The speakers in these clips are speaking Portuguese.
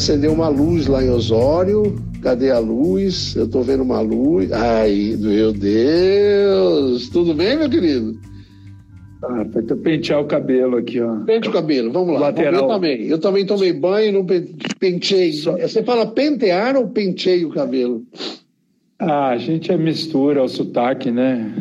Acendeu uma luz lá em Osório. Cadê a luz? Eu tô vendo uma luz. Ai, meu Deus! Tudo bem, meu querido? Ah, pra pentear o cabelo aqui, ó. Pente o cabelo, vamos lá. Lateral. Eu também. Eu também tomei banho, não pen- pentei. Só- Você fala pentear ou pentei o cabelo? Ah, a gente é mistura, o sotaque, né?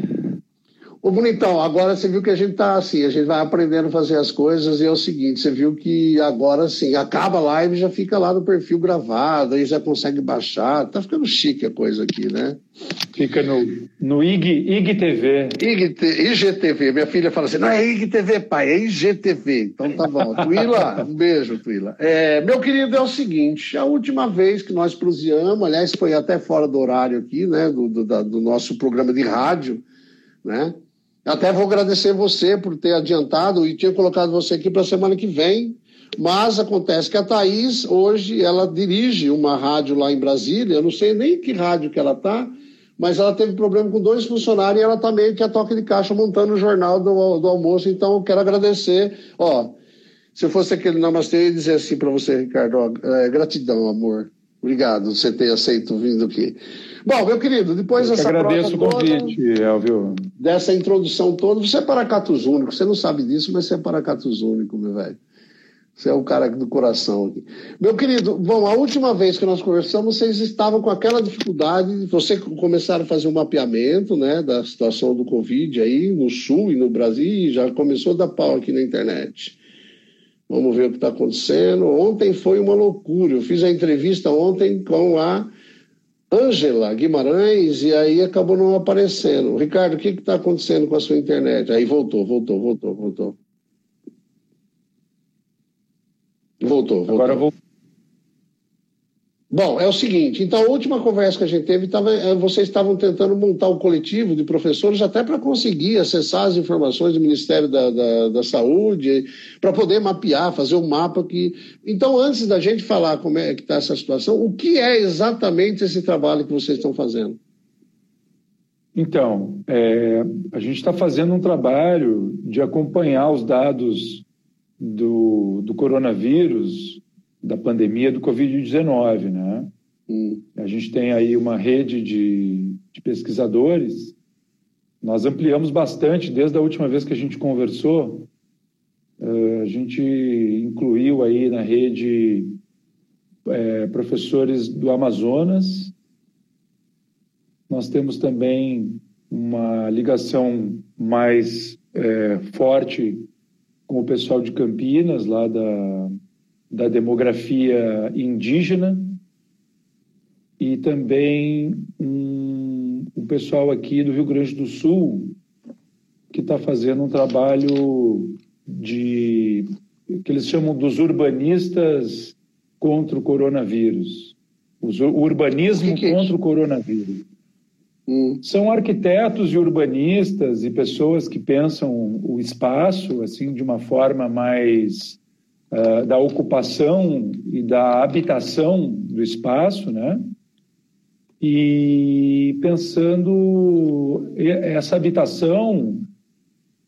Ô, bonitão, agora você viu que a gente tá assim, a gente vai aprendendo a fazer as coisas e é o seguinte, você viu que agora sim, acaba a live já fica lá no perfil gravado, aí já consegue baixar, tá ficando chique a coisa aqui, né? Fica no, no IG, IGTV. IGT, IGTV, minha filha fala assim, não é IGTV, pai, é IGTV. Então tá bom. Tuila, um beijo, Tuila. É, meu querido, é o seguinte, a última vez que nós proseamos, aliás, foi até fora do horário aqui, né, do, do, da- do nosso programa de rádio, né? Até vou agradecer você por ter adiantado e tinha colocado você aqui para a semana que vem. Mas acontece que a Thaís, hoje, ela dirige uma rádio lá em Brasília. Eu não sei nem que rádio que ela está, mas ela teve problema com dois funcionários e ela está meio que a toque de caixa montando o jornal do, do almoço. Então, eu quero agradecer. Ó, se eu fosse aquele namastê, eu ia dizer assim para você, Ricardo: ó, é, gratidão, amor. Obrigado você ter aceito vindo aqui. Bom, meu querido, depois dessa agradeço o convite, Elvio. dessa introdução toda. Você é paracatus único, você não sabe disso, mas você é paracatus único, meu velho. Você é o cara do coração aqui. Meu querido, bom, a última vez que nós conversamos, vocês estavam com aquela dificuldade, você começaram a fazer um mapeamento, né, da situação do Covid aí no Sul e no Brasil, e já começou a dar pau aqui na internet. Vamos ver o que está acontecendo. Ontem foi uma loucura. Eu fiz a entrevista ontem com a Ângela Guimarães e aí acabou não aparecendo. Ricardo, o que está acontecendo com a sua internet? Aí voltou, voltou, voltou, voltou. Voltou, voltou. Agora vou. Bom, é o seguinte, então a última conversa que a gente teve, tava, eh, vocês estavam tentando montar um coletivo de professores até para conseguir acessar as informações do Ministério da, da, da Saúde, para poder mapear, fazer um mapa que... Então, antes da gente falar como é que está essa situação, o que é exatamente esse trabalho que vocês estão fazendo? Então, é, a gente está fazendo um trabalho de acompanhar os dados do, do coronavírus, da pandemia do Covid-19, né? Hum, A gente tem aí uma rede de, de pesquisadores. Nós ampliamos bastante desde a última vez que a gente conversou. Eh, a gente incluiu aí na rede eh, professores do Amazonas. Nós temos também uma ligação mais eh, forte com o pessoal de Campinas, lá da, da demografia indígena e também um, um pessoal aqui do Rio Grande do Sul que está fazendo um trabalho de que eles chamam dos urbanistas contra o coronavírus, Os, o urbanismo O que que é contra o coronavírus. hum, São arquitetos e urbanistas e pessoas que pensam o espaço assim de uma forma mais ah, da ocupação e da habitação do espaço, né? E pensando essa habitação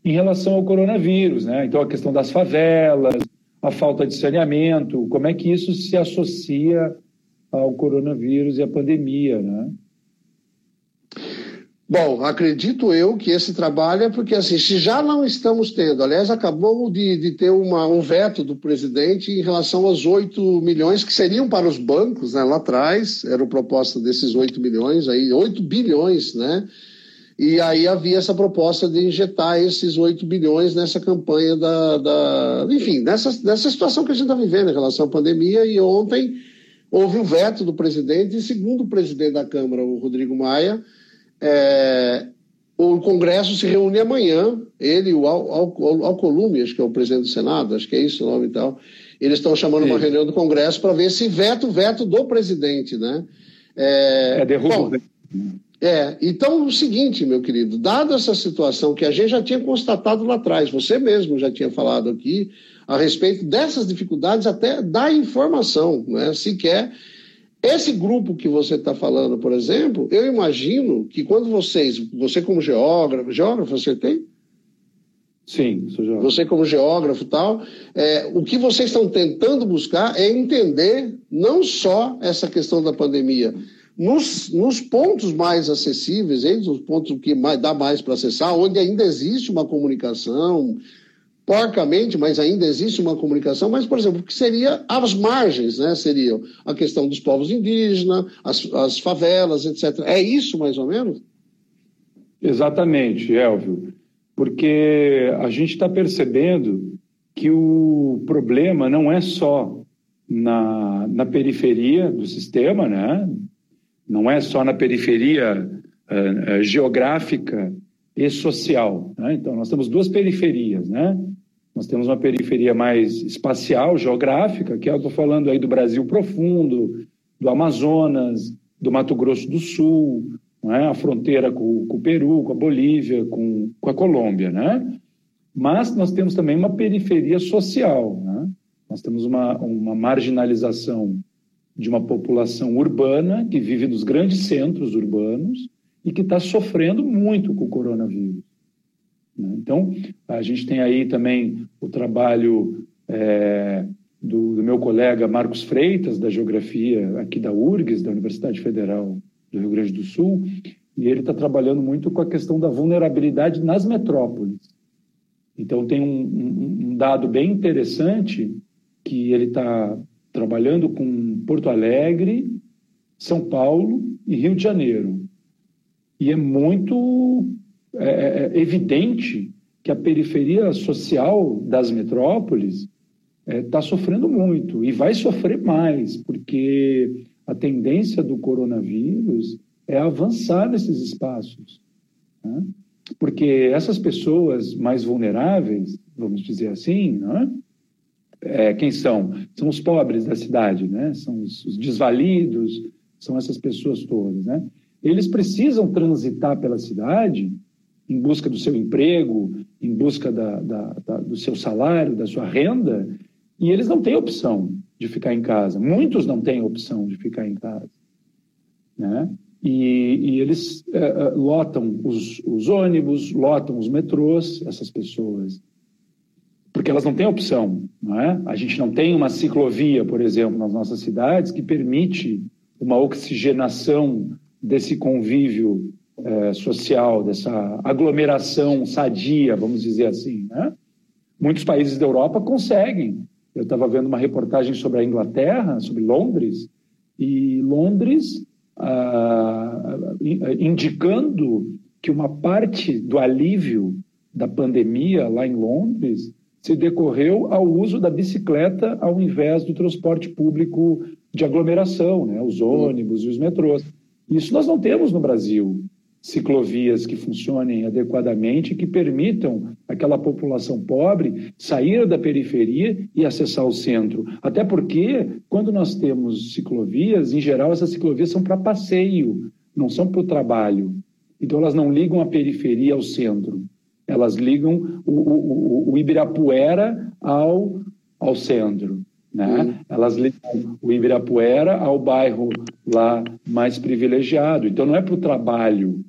em relação ao coronavírus, né? Então a questão das favelas, a falta de saneamento, como é que isso se associa ao coronavírus e à pandemia, né? Bom, acredito eu que esse trabalho é porque, assim, se já não estamos tendo, aliás, acabou de, de ter uma, um veto do presidente em relação aos 8 milhões que seriam para os bancos, né, lá atrás, era a proposta desses 8 milhões, aí 8 bilhões, né? E aí havia essa proposta de injetar esses 8 bilhões nessa campanha da. da enfim, nessa, nessa situação que a gente está vivendo em relação à pandemia, e ontem houve um veto do presidente, e segundo o presidente da Câmara, o Rodrigo Maia, é, o Congresso se reúne amanhã, ele e o Al, Al, Alcolume, acho que é o presidente do Senado, acho que é isso o nome e tal, eles estão chamando uma Isso. reunião do Congresso para ver se veta o veto do presidente, né? É, É derrubo. bom, é, então o seguinte, meu querido, dada essa situação que a gente já tinha constatado lá atrás, você mesmo já tinha falado aqui a respeito dessas dificuldades até da informação, né? Sequer esse grupo que você está falando, por exemplo, eu imagino que quando vocês, você como geógrafo, geógrafo, acertei? Sim, sou geógrafo. Você como geógrafo e tal, é, o que vocês estão tentando buscar é entender não só essa questão da pandemia, nos, nos pontos mais acessíveis, eles, os pontos que mais, dá mais para acessar, onde ainda existe uma comunicação, porcamente, mas ainda existe uma comunicação, mas, por exemplo, o que seria as margens, né? Seriam a questão dos povos indígenas, as, as favelas, etc. É isso, mais ou menos? Exatamente, Elvio porque a gente está percebendo que o problema não é só na, na periferia do sistema, né? não é só na periferia uh, geográfica e social. Né? Então, nós temos duas periferias. Né? Nós temos uma periferia mais espacial, geográfica, que é eu estou falando aí do Brasil profundo, do Amazonas, do Mato Grosso do Sul, é? a fronteira com, com, o Peru, com a Bolívia, com, com, a Colômbia. Né? Mas nós temos também uma periferia social. Né? Nós temos uma, uma marginalização de uma população urbana que vive nos grandes centros urbanos e que está sofrendo muito com o coronavírus. Né? Então, a gente tem aí também o trabalho é, do, do, meu colega Marcos Freitas, da Geografia aqui da URGS, da Universidade Federal do Rio Grande do Sul, e ele está trabalhando muito com a questão da vulnerabilidade nas metrópoles. Então, tem um, um, um dado bem interessante que ele está trabalhando com Porto Alegre, São Paulo e Rio de Janeiro. E é muito é, é, é evidente que a periferia social das metrópoles está é, tá sofrendo muito e vai sofrer mais, porque a tendência do coronavírus é avançar nesses espaços. Né? Porque essas pessoas mais vulneráveis, vamos dizer assim, né? é, quem são? São os pobres da cidade, né? são os, os desvalidos, são essas pessoas todas. Né? Eles precisam transitar pela cidade em busca do seu emprego, em busca da, da, da, do seu salário, da sua renda, e eles não têm opção de ficar em casa. Muitos não têm opção de ficar em casa. Né? E, e eles é, lotam os, os, ônibus, lotam os metrôs, essas pessoas, porque elas não têm opção. Não é? A gente não tem uma ciclovia, por exemplo, nas nossas cidades que permite uma oxigenação desse convívio é, social, dessa aglomeração sadia, vamos dizer assim. Né? Muitos países da Europa conseguem eu estava vendo uma reportagem sobre a Inglaterra, sobre Londres, e Londres ah, indicando que uma parte do alívio da pandemia lá em Londres se decorreu ao uso da bicicleta ao invés do transporte público de aglomeração, né? os ônibus e os metrôs. Isso nós não temos no Brasil ciclovias que funcionem adequadamente, que permitam aquela população pobre sair da periferia e acessar o centro. Até porque, quando nós temos ciclovias, em geral, essas ciclovias são para passeio, não são para o trabalho. Então, elas não ligam a periferia ao centro. Elas ligam o, o, o Ibirapuera ao, ao centro. Né? Elas ligam o Ibirapuera ao bairro lá mais privilegiado. Então, não é para o trabalho,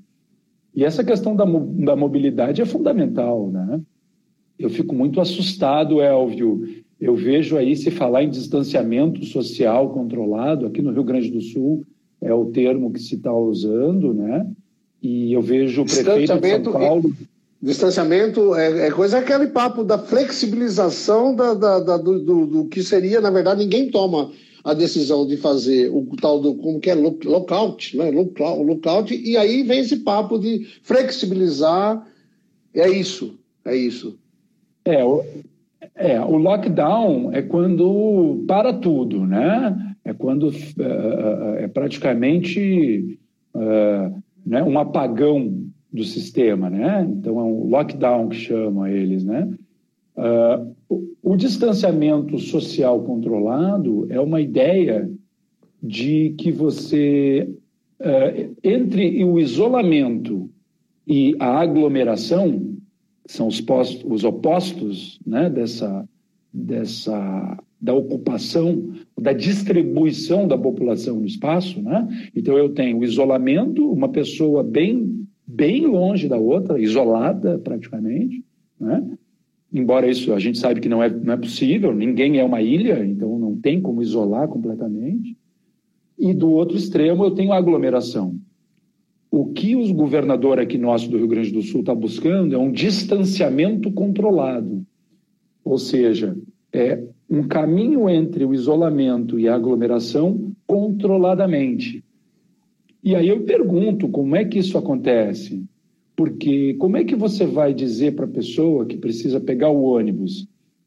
e essa questão da, da mobilidade é fundamental, né? Eu fico muito assustado, Elvio. Eu vejo aí se falar em distanciamento social controlado, aqui no Rio Grande do Sul é o termo que se está usando, né? E eu vejo o prefeito de São Paulo... Distanciamento é, é, coisa aquele papo da flexibilização da, da, da do, do, do, que seria, na verdade, ninguém toma a decisão de fazer o tal do, como que é, lockout, né? lockout, e aí vem esse papo de flexibilizar, é isso, é isso. É, o, é, o lockdown é quando para tudo, né? É quando é, é praticamente é, né, um apagão do sistema, né? Então é um lockdown que chamam eles, né? Uh, o distanciamento social controlado é uma ideia de que você, uh, entre o isolamento e a aglomeração, são os, postos, os opostos né, dessa, dessa, da ocupação, da distribuição da população no espaço. Né? Então, eu tenho o isolamento, uma pessoa bem, bem longe da outra, isolada praticamente, né? Embora isso a gente sabe que não é, não é possível, ninguém é uma ilha, então não tem como isolar completamente. E do outro extremo eu tenho aglomeração. O que os governador aqui nosso do Rio Grande do Sul está buscando é um distanciamento controlado, ou seja, é um caminho entre o isolamento e a aglomeração controladamente. E aí eu pergunto como é que isso acontece? Porque como é que você vai dizer para a pessoa que precisa pegar o ônibus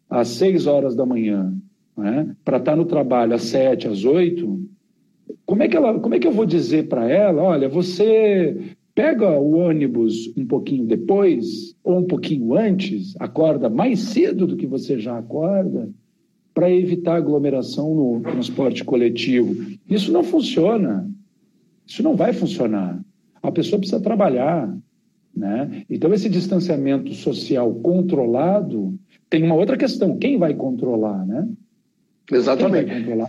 às seis horas da manhã, né, para estar tá no trabalho às sete, às oito? Como é que ela, como é que eu vou dizer para ela, olha, você pega o ônibus um pouquinho depois ou um pouquinho antes, acorda mais cedo do que você já acorda, para evitar aglomeração no transporte coletivo. Isso não funciona. Isso não vai funcionar. A pessoa precisa trabalhar, né? Então, esse distanciamento social controlado tem uma outra questão: quem vai controlar? Né? Exatamente. Controlar?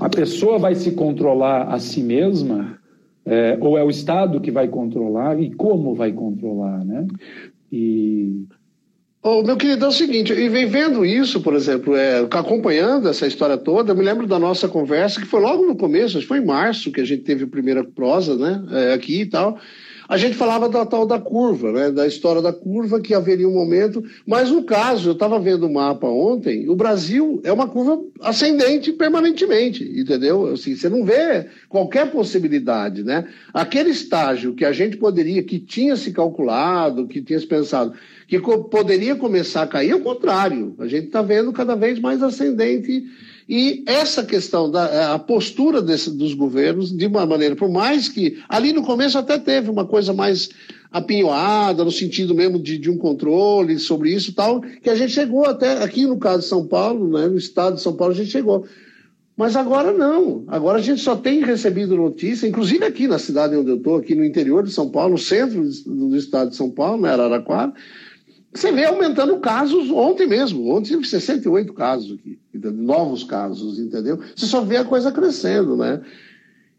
A pessoa vai se controlar a si mesma, é, ou é o Estado que vai controlar, e como vai controlar? Né? E Oh, meu querido, é o seguinte, e vem vendo isso, por exemplo, é, acompanhando essa história toda, eu me lembro da nossa conversa, que foi logo no começo, acho que foi em março que a gente teve a primeira prosa, né, é, aqui e tal, a gente falava da tal da curva, né, da história da curva, que haveria um momento, mas no caso, eu estava vendo o mapa ontem, o Brasil é uma curva ascendente permanentemente, entendeu? Assim, você não vê qualquer possibilidade, né? Aquele estágio que a gente poderia, que tinha se calculado, que tinha se pensado, que poderia começar a cair, é o contrário, a gente está vendo cada vez mais ascendente e essa questão da é, a postura desse, dos governos, de uma maneira, por mais que ali no começo até teve uma coisa mais apinhoada, no sentido mesmo de, de um controle sobre isso e tal, que a gente chegou até, aqui no caso de São Paulo, né, no estado de São Paulo, a gente chegou. Mas agora não. Agora a gente só tem recebido notícia, inclusive aqui na cidade onde eu estou, aqui no interior de São Paulo, no centro do estado de São Paulo, né, Araraquara, você vê aumentando casos ontem mesmo. Ontem teve 68 casos aqui, novos casos, entendeu? Você só vê a coisa crescendo, né?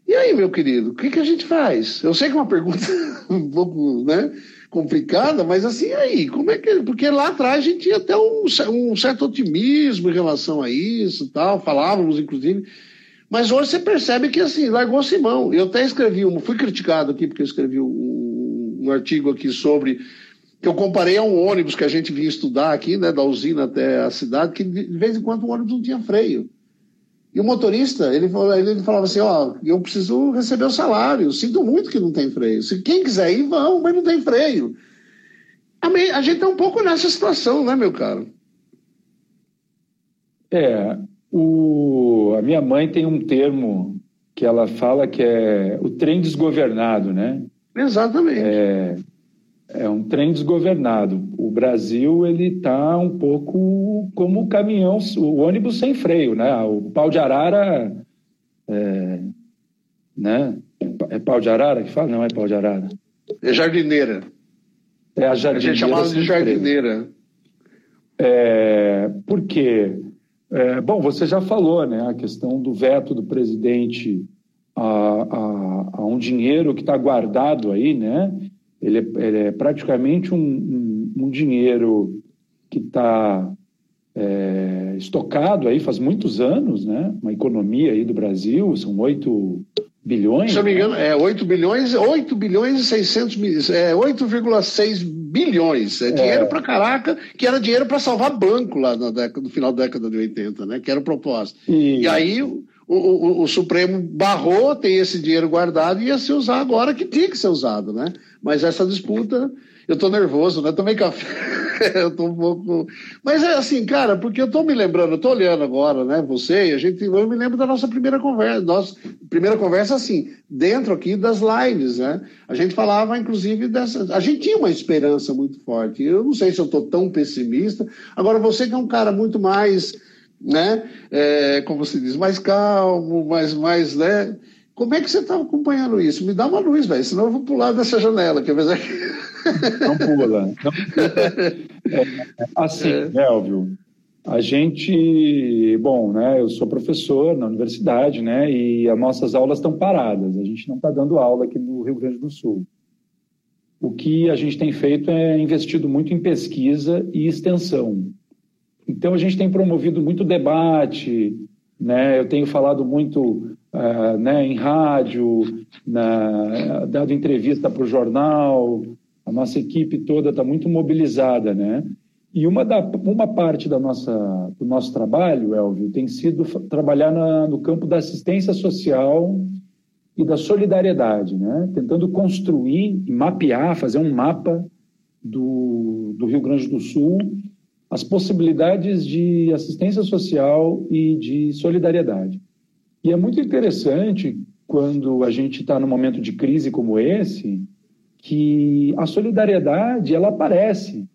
E aí, meu querido, o que, que a gente faz? Eu sei que é uma pergunta um pouco né, complicada, mas assim, aí, como é que. Porque lá atrás a gente tinha até um, um certo otimismo em relação a isso tal, falávamos, inclusive. Mas hoje você percebe que assim, largou Simão. Eu até escrevi, um, fui criticado aqui, porque eu escrevi um, um artigo aqui sobre que eu comparei a um ônibus que a gente vinha estudar aqui, né, da usina até a cidade, que de vez em quando o ônibus não tinha freio. E o motorista, ele, ele falava assim, ó, eu preciso receber o salário, sinto muito que não tem freio. Se quem quiser ir, vão, mas não tem freio. A, me, a gente está um pouco nessa situação, né, meu caro? É, o, a minha mãe tem um termo que ela fala que é o trem desgovernado, né? Exatamente. É, é um trem desgovernado. O Brasil ele está um pouco como o caminhão, o ônibus sem freio, né? O pau de arara, é, né? É pau de arara que fala? Não é pau de arara. É jardineira. É a jardineira. A gente chamava de jardineira. É, por quê? É, bom, você já falou, né? A questão do veto do presidente a, a, a um dinheiro que está guardado aí, né? Ele é, ele é praticamente um, um, um, dinheiro que está é, estocado aí faz muitos anos, né? Uma economia aí do Brasil, são 8 bilhões. Se eu me engano, é 8 bilhões, 8 bilhões e 600 milhões, é 8,6 bilhões. É dinheiro é. para caraca, que era dinheiro para salvar banco lá na década, no final da década de 80, né? Que era o propósito. E, e aí o, o, o, Supremo barrou, tem esse dinheiro guardado e ia ser usado agora que tinha que ser usado, né? Mas essa disputa, eu tô nervoso, né? Tomei café, eu tô um pouco. Mas é assim, cara, porque eu tô me lembrando, eu tô olhando agora, né? Você, a gente, eu me lembro da nossa primeira conversa, nossa primeira conversa assim, dentro aqui das lives, né? A gente falava, inclusive, dessa. A gente tinha uma esperança muito forte. Eu não sei se eu tô tão pessimista. Agora, você que é um cara muito mais né? É, como se diz, mais calmo, mais, mais, né? Como é que você está acompanhando isso? Me dá uma luz, velho, senão eu vou pular dessa janela. Que vezes... Não pula. Não pula. É, assim, é. Elvio, a gente, bom, né, eu sou professor na universidade, né, e as nossas aulas estão paradas. A gente não está dando aula aqui no Rio Grande do Sul. o que a gente tem feito é investido muito em pesquisa e extensão. Então, a gente tem promovido muito debate, né? eu tenho falado muito uh, né, em rádio, na, dado entrevista para o jornal, a nossa equipe toda está muito mobilizada. Né? E uma, da, uma parte da nossa, do nosso trabalho, Elvio, tem sido trabalhar na, no campo da assistência social e da solidariedade, né? tentando construir e mapear, fazer um mapa do, do Rio Grande do Sul, as possibilidades de assistência social e de solidariedade. E é muito interessante quando a gente está num momento de crise como esse, que a solidariedade ela aparece,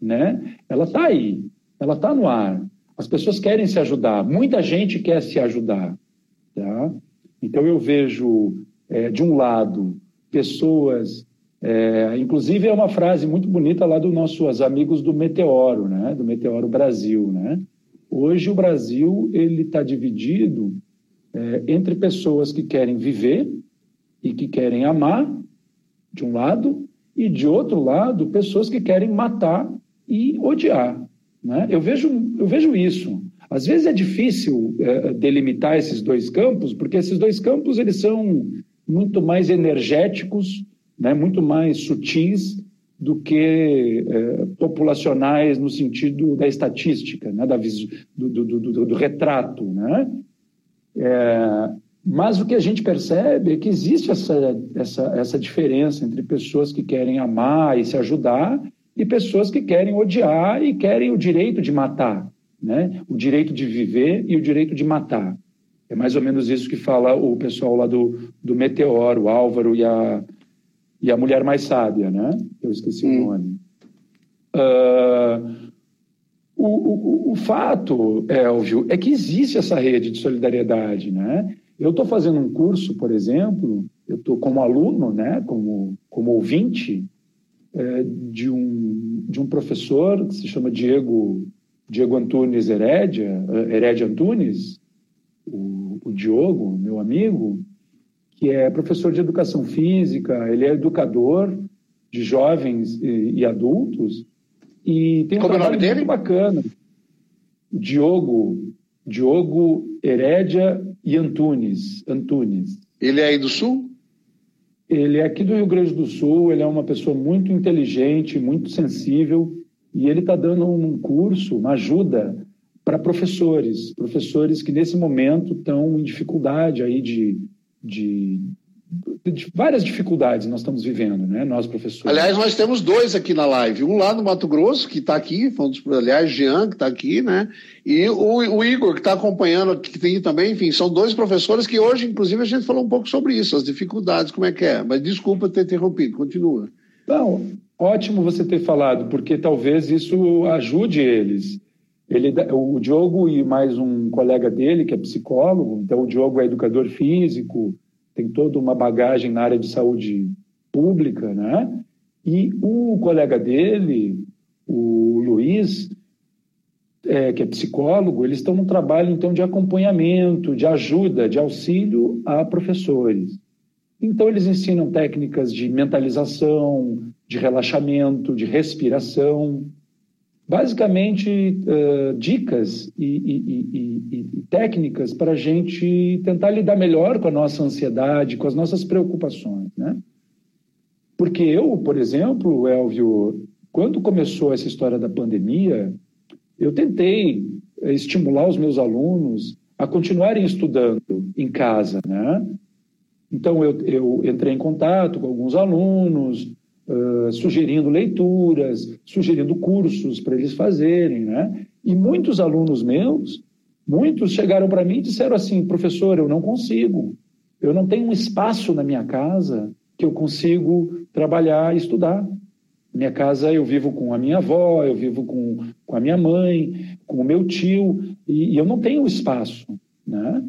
né? Ela está aí, ela está no ar. As pessoas querem se ajudar, muita gente quer se ajudar, tá? Então, eu vejo, é, de um lado, pessoas. É, inclusive, é uma frase muito bonita lá dos nossos amigos do Meteoro, né? do Meteoro Brasil. Né? Hoje, o Brasil ele está dividido é, entre pessoas que querem viver e que querem amar, de um lado, e de outro lado, pessoas que querem matar e odiar. Né? Eu, vejo, eu vejo isso. Às vezes é difícil é, delimitar esses dois campos, porque esses dois campos eles são muito mais energéticos, né, muito mais sutis do que é, populacionais no sentido da estatística, né, da, do, do, do, do, retrato. Né? É, mas o que a gente percebe é que existe essa, essa, essa diferença entre pessoas que querem amar e se ajudar e pessoas que querem odiar e querem o direito de matar né? o direito de viver e o direito de matar. É mais ou menos isso que fala o pessoal lá do, do Meteoro, o Álvaro e a, e a mulher mais sábia, né? Eu esqueci hum. o nome. Uh, o, o, o, fato, Elvio, é que existe essa rede de solidariedade, né? Eu estou fazendo um curso, por exemplo, eu estou como aluno, né, como, como ouvinte, é, de, um, de um professor que se chama Diego Diego Antunes Herédia, Herédia Antunes, o, o Diogo, meu amigo, que é professor de educação física, ele é educador de jovens e, e adultos, e tem um Como trabalho muito bacana. Diogo, Diogo Herédia e Antunes, Antunes. Ele é aí do Sul? Ele é aqui do Rio Grande do Sul, ele é uma pessoa muito inteligente, muito sensível, e ele está dando um curso, uma ajuda para professores, professores que nesse momento estão em dificuldade aí de, de, de, várias dificuldades nós estamos vivendo, né? Nós professores. Aliás, nós temos dois aqui na live, um lá no Mato Grosso que está aqui, aliás, Jean que está aqui, né? E o, o Igor que está acompanhando, que tem também, enfim, são dois professores que hoje, inclusive, a gente falou um pouco sobre isso, as dificuldades, como é que é. Mas desculpa ter interrompido, continua. Não, Ótimo você ter falado, porque talvez isso ajude eles. Ele, o Diogo e mais um colega dele, que é psicólogo, então o Diogo é educador físico, tem toda uma bagagem na área de saúde pública, né? E o colega dele, o Luiz, é, que é psicólogo, eles estão num trabalho então de acompanhamento, de ajuda, de auxílio a professores. Então eles ensinam técnicas de mentalização, de relaxamento, de respiração, basicamente uh, dicas e, e, e, e técnicas para a gente tentar lidar melhor com a nossa ansiedade, com as nossas preocupações, né? Porque eu, por exemplo, Elvio, quando começou essa história da pandemia, eu tentei estimular os meus alunos a continuarem estudando em casa, né? Então, eu, eu entrei em contato com alguns alunos, sugerindo leituras, sugerindo cursos para eles fazerem, né? E muitos alunos meus, muitos chegaram para mim e disseram assim, professor, eu não consigo, eu não tenho um espaço na minha casa que eu consigo trabalhar e estudar. Minha casa eu vivo com a minha avó, eu vivo com, com a minha mãe, com o meu tio, e, e eu não tenho espaço. Né?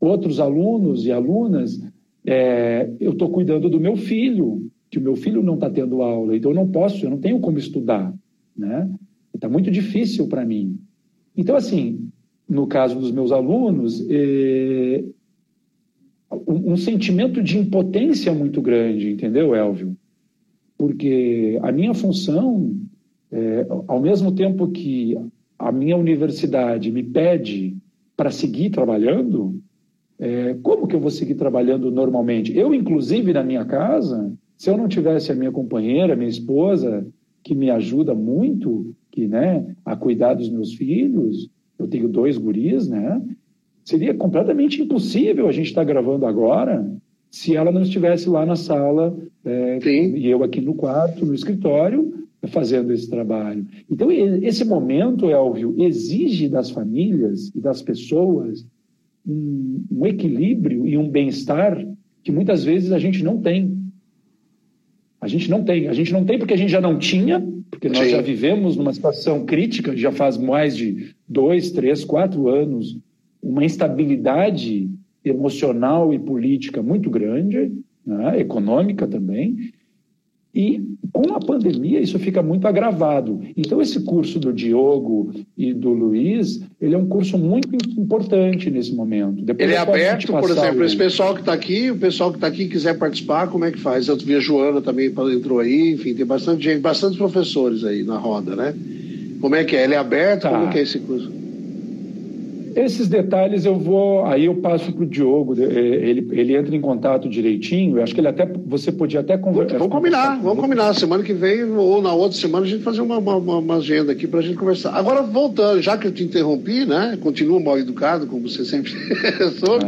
Outros alunos e alunas, é, eu estou cuidando do meu filho, que o meu filho não está tendo aula, então eu não posso, eu não tenho como estudar, né? Está muito difícil para mim. Então, assim, no caso dos meus alunos, é, um, sentimento de impotência muito grande, entendeu, Elvio? porque a minha função, é, ao mesmo tempo que a minha universidade me pede para seguir trabalhando, é, como que eu vou seguir trabalhando normalmente? Eu, inclusive, na minha casa, se eu não tivesse a minha companheira, minha esposa, que me ajuda muito, que, né, a cuidar dos meus filhos, eu tenho dois guris, né? Seria completamente impossível a gente estar gravando agora se ela não estivesse lá na sala é, e eu aqui no quarto, no escritório, fazendo esse trabalho. Então, esse momento, Elvio, exige das famílias e das pessoas um, um equilíbrio e um bem-estar que muitas vezes a gente não tem. A gente não tem. A gente não tem porque a gente já não tinha, porque nós Sim. já vivemos numa situação crítica, já faz mais de dois, três, quatro anos, uma instabilidade emocional e política muito grande, né, econômica também, e com a pandemia isso fica muito agravado. Então esse curso do Diogo e do Luiz, ele é um curso muito importante nesse momento. Depois ele é aberto, por exemplo, o... esse pessoal que está aqui, o pessoal que está aqui quiser participar, como é que faz? Eu vi a Joana também entrou aí, enfim, tem bastante gente, bastante professores aí na roda, né? Como é que é? Ele é aberto? Tá. Como é que é esse curso? Esses detalhes eu vou, aí eu passo para o Diogo, eh, ele, ele entra em contato direitinho, eu acho que ele até, você podia até conversar. Vamos combinar, vamos combinar, semana que vem ou na outra semana a gente fazer uma, uma, uma agenda aqui para a gente conversar. Agora, voltando, já que eu te interrompi, né, continua mal educado, como você sempre soube,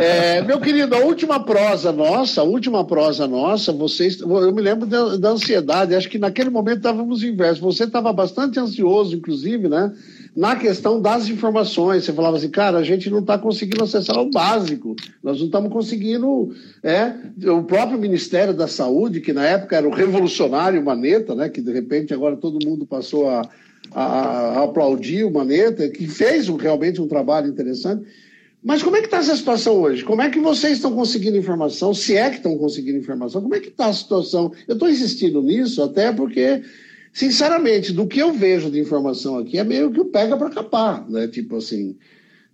é. é, meu querido, a última prosa nossa, a última prosa nossa, vocês, eu me lembro da, da ansiedade, acho que naquele momento estávamos inversos, você estava bastante ansioso, inclusive, né, na questão das informações. Você falava assim, cara, a gente não está conseguindo acessar o básico, nós não estamos conseguindo. É, o próprio Ministério da Saúde, que na época era o revolucionário Maneta, né, que de repente agora todo mundo passou a, a, a aplaudir o Maneta, que fez realmente um trabalho interessante. Mas como é que está essa situação hoje? Como é que vocês estão conseguindo informação? Se é que estão conseguindo informação, como é que está a situação? Eu estou insistindo nisso até porque sinceramente, do que eu vejo de informação aqui, é meio que o pega para capar, né? Tipo assim,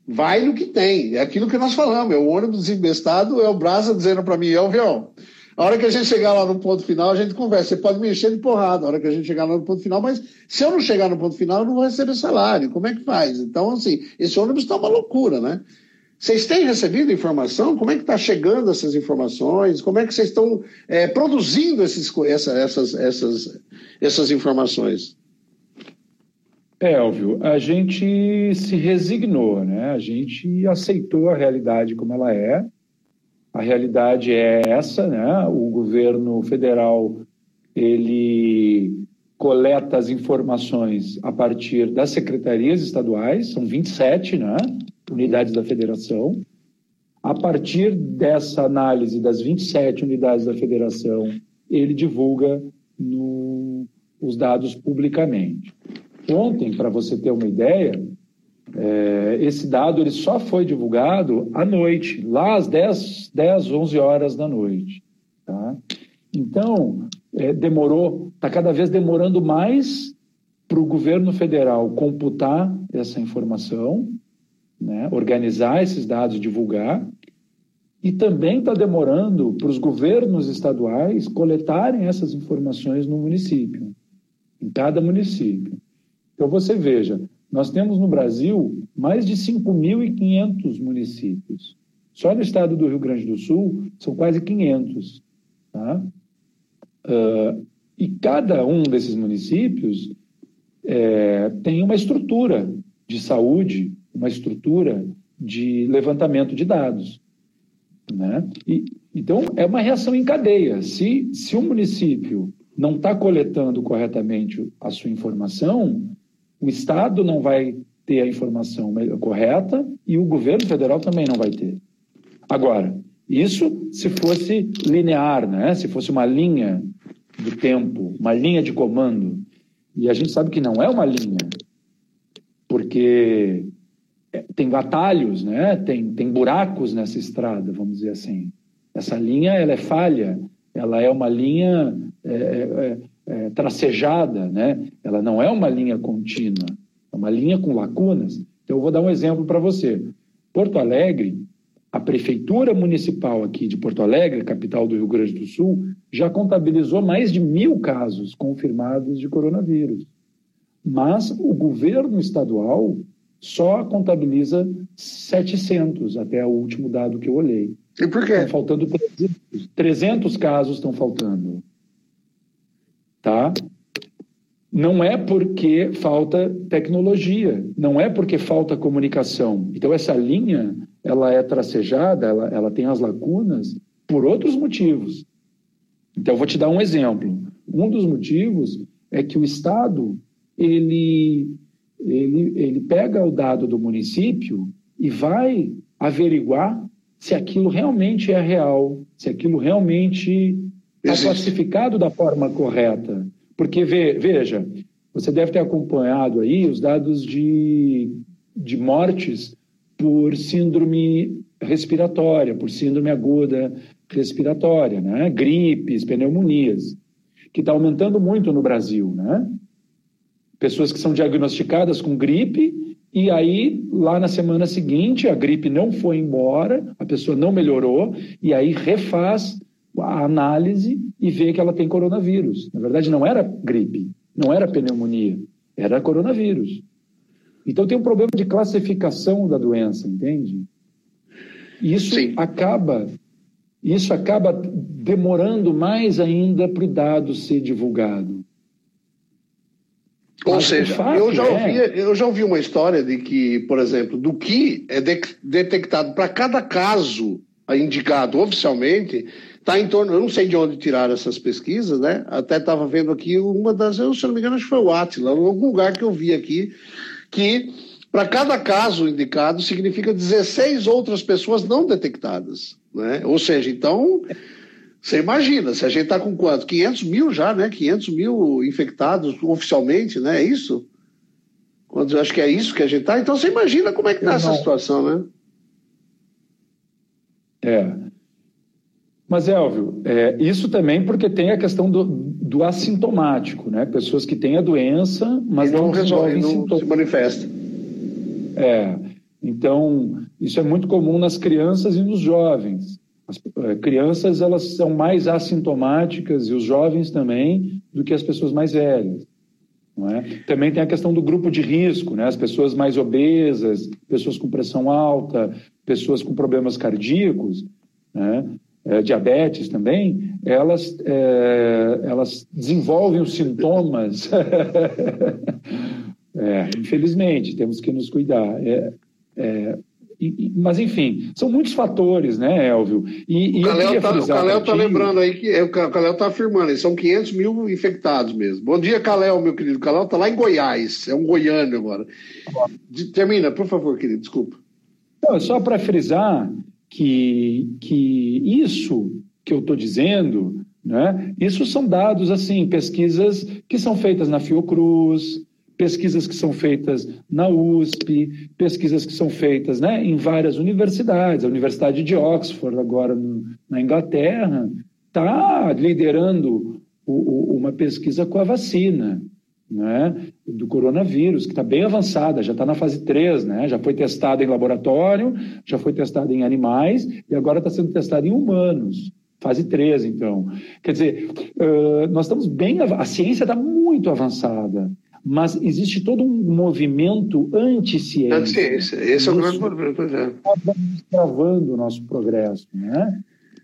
vai no que tem. É aquilo que nós falamos, é o ônibus desinvestado, é o Brasa dizendo para mim, é o Vião. A hora que a gente chegar lá no ponto final, a gente conversa. Você pode me encher de porrada a hora que a gente chegar lá no ponto final, mas se eu não chegar no ponto final, eu não vou receber salário. Como é que faz? Então, assim, esse ônibus está uma loucura, né? Vocês têm recebido informação? Como é que está chegando essas informações? Como é que vocês estão é, produzindo esses, essa, essas, essas, essas informações? É, Elvio, a gente se resignou, né? A gente aceitou a realidade como ela é. A realidade é essa, né? O governo federal ele coleta as informações a partir das secretarias estaduais, são 27, né? Unidades da federação. A partir dessa análise das 27 unidades da federação, ele divulga no, os dados publicamente. Ontem, para você ter uma ideia, é, esse dado ele só foi divulgado à noite, lá às 10, 10 11 horas da noite. Tá? Então, é, demorou, está cada vez demorando mais para o governo federal computar essa informação né, organizar esses dados, divulgar, e também está demorando para os governos estaduais coletarem essas informações no município, em cada município. Então você veja, nós temos no Brasil mais de 5.500 municípios. Só no estado do Rio Grande do Sul são quase 500. Tá? Uh, e cada um desses municípios é, tem uma estrutura de saúde uma estrutura de levantamento de dados. Né? E, então, é uma reação em cadeia. Se, se o município não está coletando corretamente a sua informação, o Estado não vai ter a informação correta e o governo federal também não vai ter. Agora, isso se fosse linear, né? se fosse uma linha do tempo, uma linha de comando. E a gente sabe que não é uma linha, porque tem atalhos, né? tem, tem buracos nessa estrada, vamos dizer assim. Essa linha ela é falha, ela é uma linha é, é, é, tracejada, né? ela não é uma linha contínua, é uma linha com lacunas. Então, eu vou dar um exemplo para você. Porto Alegre, a prefeitura municipal aqui de Porto Alegre, capital do Rio Grande do Sul, já contabilizou mais de mil casos confirmados de coronavírus. Mas o governo estadual só contabiliza 700, até o último dado que eu olhei. E por quê? Estão faltando 300, 300 casos estão faltando. Tá? Não é porque falta tecnologia, não é porque falta comunicação. Então essa linha, ela é tracejada, ela, ela tem as lacunas por outros motivos. Então eu vou te dar um exemplo. Um dos motivos é que o Estado ele ele, ele pega o dado do município e vai averiguar se aquilo realmente é real, se aquilo realmente está classificado da forma correta. Porque, veja, você deve ter acompanhado aí os dados de, de mortes por síndrome respiratória, por síndrome aguda respiratória, né? gripes, pneumonias, que está aumentando muito no Brasil. Né? Pessoas que são diagnosticadas com gripe e aí, lá na semana seguinte, a gripe não foi embora, a pessoa não melhorou, e aí refaz a análise e vê que ela tem coronavírus. Na verdade, não era gripe, não era pneumonia, era coronavírus. Então tem um problema de classificação da doença, entende? Isso Sim. acaba isso acaba demorando mais ainda para o dado ser divulgado. Ou Mas seja, eu já, é... ouvi, eu já ouvi uma história de que, por exemplo, do que é de, detectado para cada caso indicado oficialmente, está em torno, eu não sei de onde tiraram essas pesquisas, né? Até estava vendo aqui uma das, eu, se não me engano, acho que foi o Atila, em algum lugar que eu vi aqui, que para cada caso indicado significa 16 outras pessoas não detectadas, né? Ou seja, então, você imagina, se a gente está com quanto? 500 mil já, né? 500 mil infectados oficialmente, né? É isso? Quando, acho que é isso que a gente está. Então, você imagina como é que está essa situação, né? É, mas, Elvio, é, isso também porque tem a questão do, do, assintomático, né? Pessoas que têm a doença, mas não, não resolvem não sintomas. se manifesta. É, então, isso é muito comum nas crianças e nos jovens. As é, crianças, elas são mais assintomáticas e os jovens também do que as pessoas mais velhas. É? Também tem a questão do grupo de risco, né? as pessoas mais obesas, pessoas com pressão alta, pessoas com problemas cardíacos, né? é, diabetes também, elas, é, elas desenvolvem os sintomas. é, infelizmente, temos que nos cuidar. E, mas, enfim, são muitos fatores, né, Elvio? E, o Calel está tá lembrando aí que é, o Calel está afirmando, são 500 mil infectados mesmo. Bom dia, Calel, meu querido. Calel está lá em Goiás, é um goiano agora. Termina, por favor, querido, desculpa. Não, só para frisar que, que isso que eu estou dizendo, né, isso são dados, assim, pesquisas que são feitas na Fiocruz, pesquisas que são feitas na USP, pesquisas que são feitas né, em várias universidades. A Universidade de Oxford, agora no, na Inglaterra, está liderando o, o, uma pesquisa com a vacina né, do coronavírus, que está bem avançada, já está na fase 3, né, já foi testada em laboratório, já foi testada em animais e agora está sendo testada em humanos. Fase 3, então. Quer dizer, uh, nós estamos bem. A ciência está muito avançada, mas existe todo um movimento anti-ciência. Anti-ciência, esse é o grande problema. Está travando o nosso progresso. Né?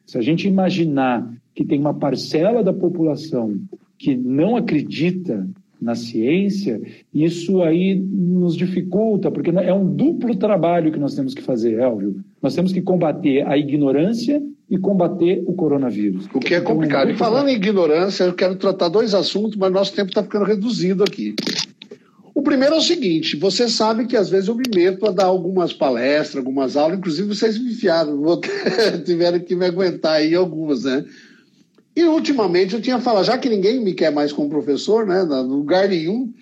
Se a gente imaginar que tem uma parcela da população que não acredita na ciência, isso aí nos dificulta, porque é um duplo trabalho que nós temos que fazer, Elvio. Nós temos que combater a ignorância e combater o coronavírus. O que é complicado. Então, é e falando em ignorância, eu quero tratar dois assuntos, mas nosso tempo está ficando reduzido aqui. O primeiro é o seguinte: você sabe que às vezes eu me meto a dar algumas palestras, algumas aulas, inclusive vocês me enfiaram, tiveram que me aguentar aí algumas, né? E ultimamente eu tinha falado, já que ninguém me quer mais como professor, né, no lugar nenhum,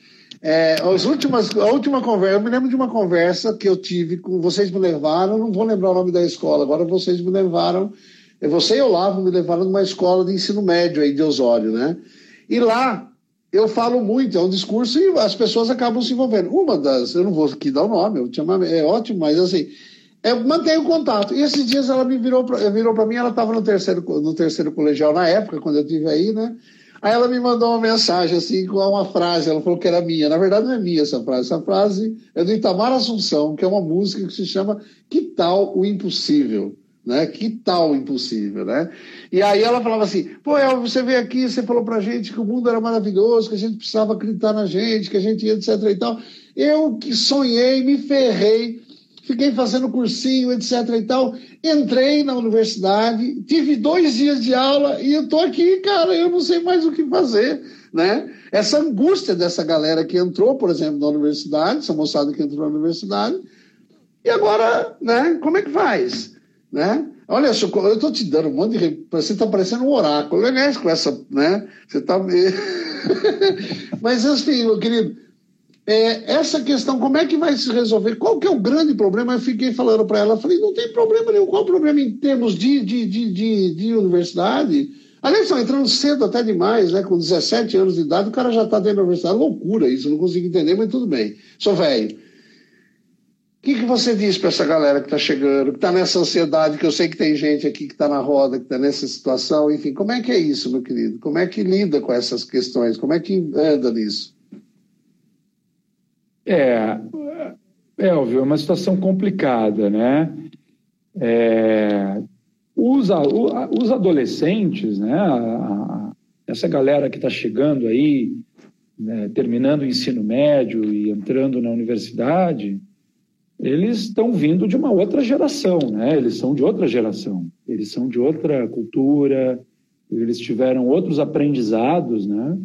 é, as últimas, a última conversa, eu me lembro de uma conversa que eu tive com vocês me levaram, não vou lembrar o nome da escola, agora vocês me levaram, você e Olavo me levaram numa escola de ensino médio aí de Osório, né? E lá eu falo muito, é um discurso e as pessoas acabam se envolvendo. Uma das, eu não vou aqui dar o nome, eu chamo, é ótimo, mas assim, Eu mantenho contato. E esses dias ela me virou para virou mim, ela estava no terceiro, no terceiro colegial na época, quando eu estive aí, né? Aí ela me mandou uma mensagem assim, com uma frase, ela falou que era minha. Na verdade, não é minha essa frase. Essa frase é do Itamar Assunção, que é uma música que se chama Que Tal o Impossível? Né? Que tal impossível, né? E aí ela falava assim, pô, El, você veio aqui, você falou pra gente que o mundo era maravilhoso, que a gente precisava acreditar na gente, que a gente ia, etc e tal. Eu que sonhei, me ferrei, fiquei fazendo cursinho, etc e tal. Entrei na universidade, tive dois dias de aula e eu tô aqui, cara, eu não sei mais o que fazer, né? Essa angústia dessa galera que entrou, por exemplo, na universidade, essa moçada que entrou na universidade, e agora, né, como é que faz? Né? Olha, eu estou te dando um monte de. Você está parecendo um oráculo, né? Com essa. Né? Você está. Mas, assim, meu querido, é, essa questão, como é que vai se resolver? Qual que é o grande problema? Eu fiquei falando para ela, falei, não tem problema nenhum. Qual o problema em termos de, de, de, de, de universidade? Aliás, estão entrando cedo até demais, né? Com 17 anos de idade, o cara já está dentro da universidade. Loucura isso, não consigo entender, mas tudo bem. Sou velho que, que você diz para essa galera que está chegando, que está nessa ansiedade, que eu sei que tem gente aqui que está na roda, que está nessa situação, enfim, como é que é isso, meu querido? Como é que lida com essas questões? Como é que anda nisso? É, Elvio, é uma situação complicada, né? É, os, os adolescentes, né? Essa galera que está chegando aí, né, terminando o ensino médio e entrando na universidade, eles estão vindo de uma outra geração, né? Eles são de outra geração, eles são de outra cultura, eles tiveram outros aprendizados, né?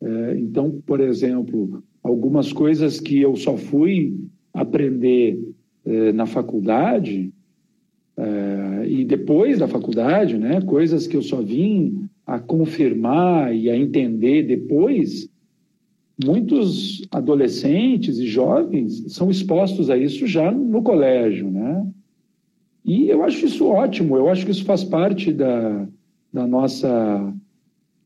É, então, por exemplo, algumas coisas que eu só fui aprender é, na faculdade é, e depois da faculdade, né? Coisas que eu só vim a confirmar e a entender depois muitos adolescentes e jovens são expostos a isso já no colégio, né? E eu acho isso ótimo, eu acho que isso faz parte da, da nossa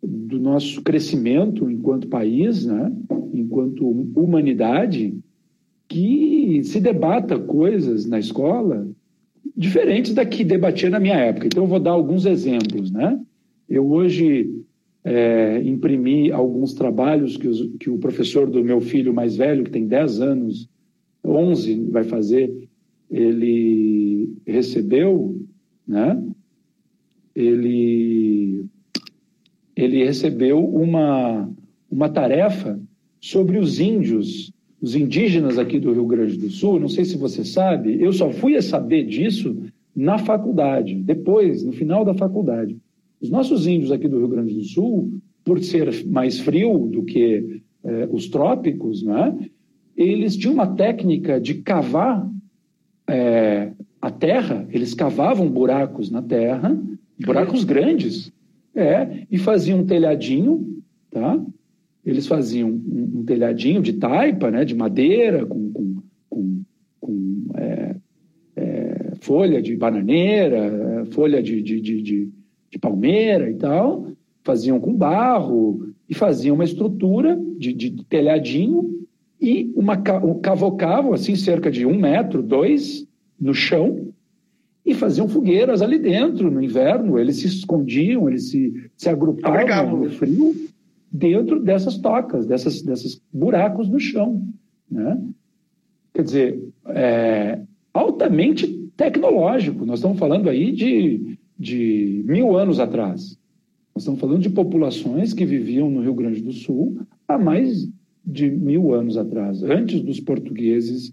do nosso crescimento enquanto país, né? Enquanto humanidade, que se debata coisas na escola diferentes da que debatia na minha época. Então eu vou dar alguns exemplos, né? Eu hoje é, alguns trabalhos que, os, que, o professor do meu filho mais velho, que tem 10 anos, 11 vai fazer, ele recebeu, né? Ele, ele recebeu uma, uma tarefa sobre os índios, os indígenas aqui do Rio Grande do Sul. Não sei se você sabe, eu só fui a saber disso na faculdade, depois, no final da faculdade. Os nossos índios aqui do Rio Grande do Sul, por ser mais frio do que eh, os trópicos, né, eles tinham uma técnica de cavar eh, a terra, eles cavavam buracos na terra, buracos grandes, é, e faziam um telhadinho, tá? Eles faziam um, um telhadinho de taipa, né, de madeira, com, com, com, com é, é, folha de bananeira, folha de, de, de, de de palmeira e tal, faziam com barro e faziam uma estrutura de, de telhadinho e uma cavocavam assim cerca de um metro, dois no chão e faziam fogueiras ali dentro no inverno. Eles se escondiam, eles se, se agrupavam no frio dentro dessas tocas, dessas, desses buracos no chão, né? Quer dizer, é altamente tecnológico. Nós estamos falando aí de de mil anos atrás. Nós estamos falando de populações que viviam no Rio Grande do Sul há mais de mil anos atrás, antes dos portugueses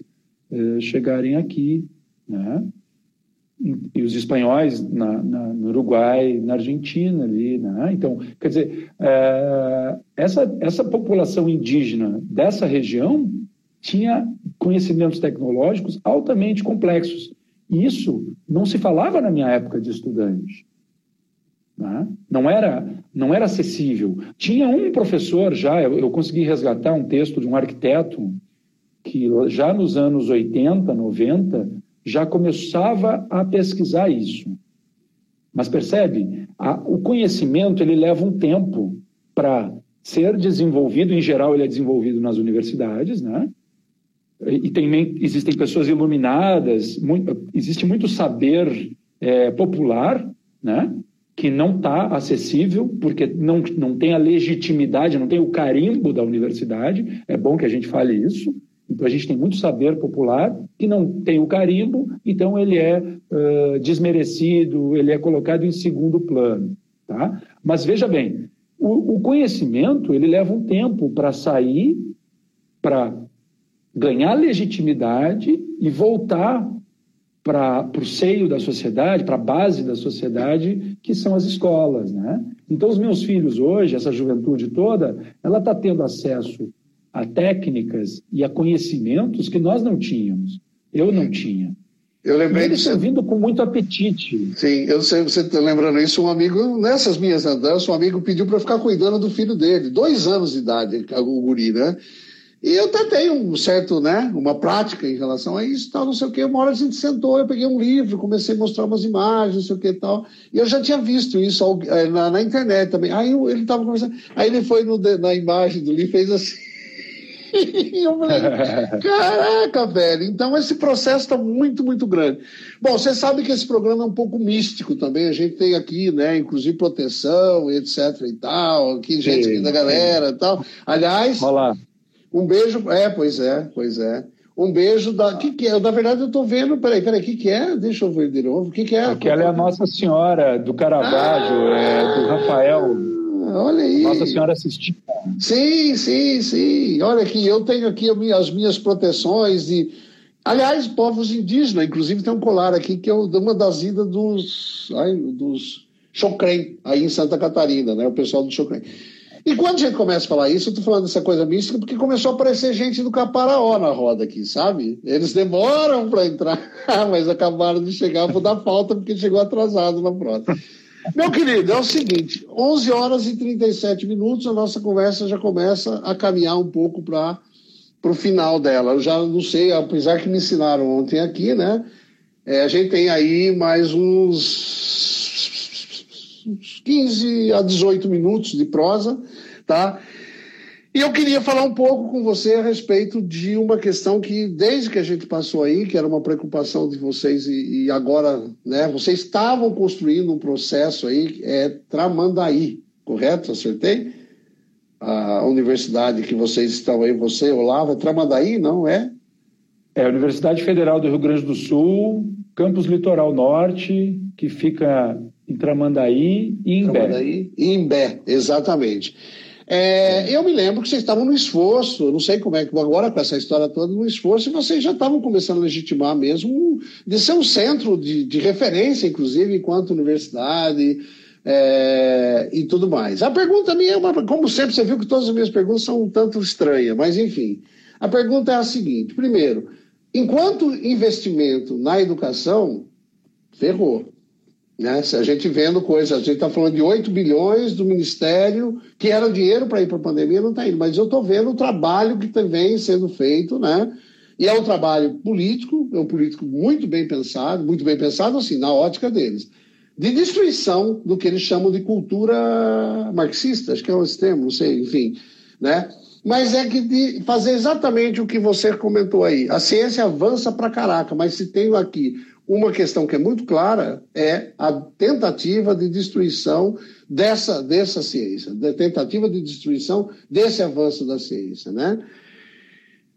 eh, chegarem aqui, né? E, os espanhóis na, na, no Uruguai, na Argentina ali, né? Então, quer dizer, eh, essa, essa população indígena dessa região tinha conhecimentos tecnológicos altamente complexos isso não se falava na minha época de estudante. Né? Não, era, não era acessível. Tinha um professor já, eu, eu consegui resgatar um texto de um arquiteto que já nos anos 80, 90, já começava a pesquisar isso. Mas percebe, a, o conhecimento ele leva um tempo para ser desenvolvido, em geral ele é desenvolvido nas universidades, né? E tem, existem pessoas iluminadas, muito, existe muito saber é, popular, né? que não está acessível, porque não, não tem a legitimidade, não tem o carimbo da universidade. É bom que a gente fale isso. Então, a gente tem muito saber popular que não tem o carimbo, então ele é uh, desmerecido, ele é colocado em segundo plano. Tá? Mas veja bem, o, o conhecimento ele leva um tempo para sair, para ganhar legitimidade e voltar para o seio da sociedade, para a base da sociedade, que são as escolas. Né? Então, os meus filhos hoje, essa juventude toda, ela está tendo acesso a técnicas e a conhecimentos que nós não tínhamos. Eu não tinha. Eu lembrei eles estão vindo com muito apetite. Sim, eu sei, você está lembrando isso, um amigo, nessas minhas andanças, um amigo pediu para ficar cuidando do filho dele, dois anos de idade, o guri, né? E eu até tenho um certo, né, uma prática em relação a isso, tal, não sei o quê. Uma hora a gente sentou, eu peguei um livro, comecei a mostrar umas imagens, não sei o que tal. E eu já tinha visto isso eh, na, na internet também. Aí ele estava conversando, aí ele foi no, na imagem do livro e fez assim. e eu falei, caraca, velho. Então esse processo está muito, muito grande. Bom, você sabe que esse programa é um pouco místico também. A gente tem aqui, né, inclusive proteção, etc e tal, aqui gente aqui da galera e tal. Aliás, Olá. Um beijo. É, pois é, pois é. Um beijo da. que, que é? Na verdade, eu estou vendo. Peraí, peraí, o que, que é? Deixa eu ver de novo. O que, que é? Aquela é a Nossa Senhora do Caravaggio, ah, é, do Rafael. Olha aí. Nossa Senhora assistiu. Sim, sim, sim. Olha aqui, eu tenho aqui as minhas proteções de. Aliás, povos indígenas, inclusive tem um colar aqui que é uma das idas dos, ai, dos Chocrem, aí em Santa Catarina, né? O pessoal do Chocrem. E quando a gente começa a falar isso, eu tô falando dessa coisa mística porque começou a aparecer gente do Caparaó na roda aqui, sabe? Eles demoram para entrar, mas acabaram de chegar, vou dar falta porque chegou atrasado na prova. Meu querido, é o seguinte, 11 horas e 37 minutos, a nossa conversa já começa a caminhar um pouco para o final dela. Eu já não sei, apesar que me ensinaram ontem aqui, né? É, a gente tem aí mais uns uns 15 a 18 minutos de prosa, tá? E eu queria falar um pouco com você a respeito de uma questão que, desde que a gente passou aí, que era uma preocupação de vocês, e, e agora, né, vocês estavam construindo um processo aí, é Tramandaí, correto? Acertei? A universidade que vocês estão aí, você, Olavo, é Tramandaí, não é? É a Universidade Federal do Rio Grande do Sul, campus Litoral Norte, que fica em Tramandaí e em Tramandaí e em Bé, exatamente. É, eu me lembro que vocês estavam no esforço, não sei como é que agora com essa história toda, no esforço, e vocês já estavam começando a legitimar mesmo de ser um centro de, de referência, inclusive, enquanto universidade é, e tudo mais. A pergunta minha é uma, como sempre, você viu que todas as minhas perguntas são um tanto estranhas, mas enfim. A pergunta é a seguinte: primeiro, enquanto investimento na educação, ferrou. Né? Se a gente vendo coisas, a gente está falando de 8 bilhões do Ministério, que era dinheiro para ir para a pandemia, não está indo. Mas eu estou vendo o trabalho que vem sendo feito, né? E é um trabalho político, é um político muito bem pensado, muito bem pensado, assim, na ótica deles, de destruição do que eles chamam de cultura marxista, acho que é esse termo, não sei, enfim, né? Mas é que de fazer exatamente o que você comentou aí. A ciência avança para caraca, mas se tem aqui uma questão que é muito clara é a tentativa de destruição dessa, dessa ciência, da tentativa de destruição desse avanço da ciência, né?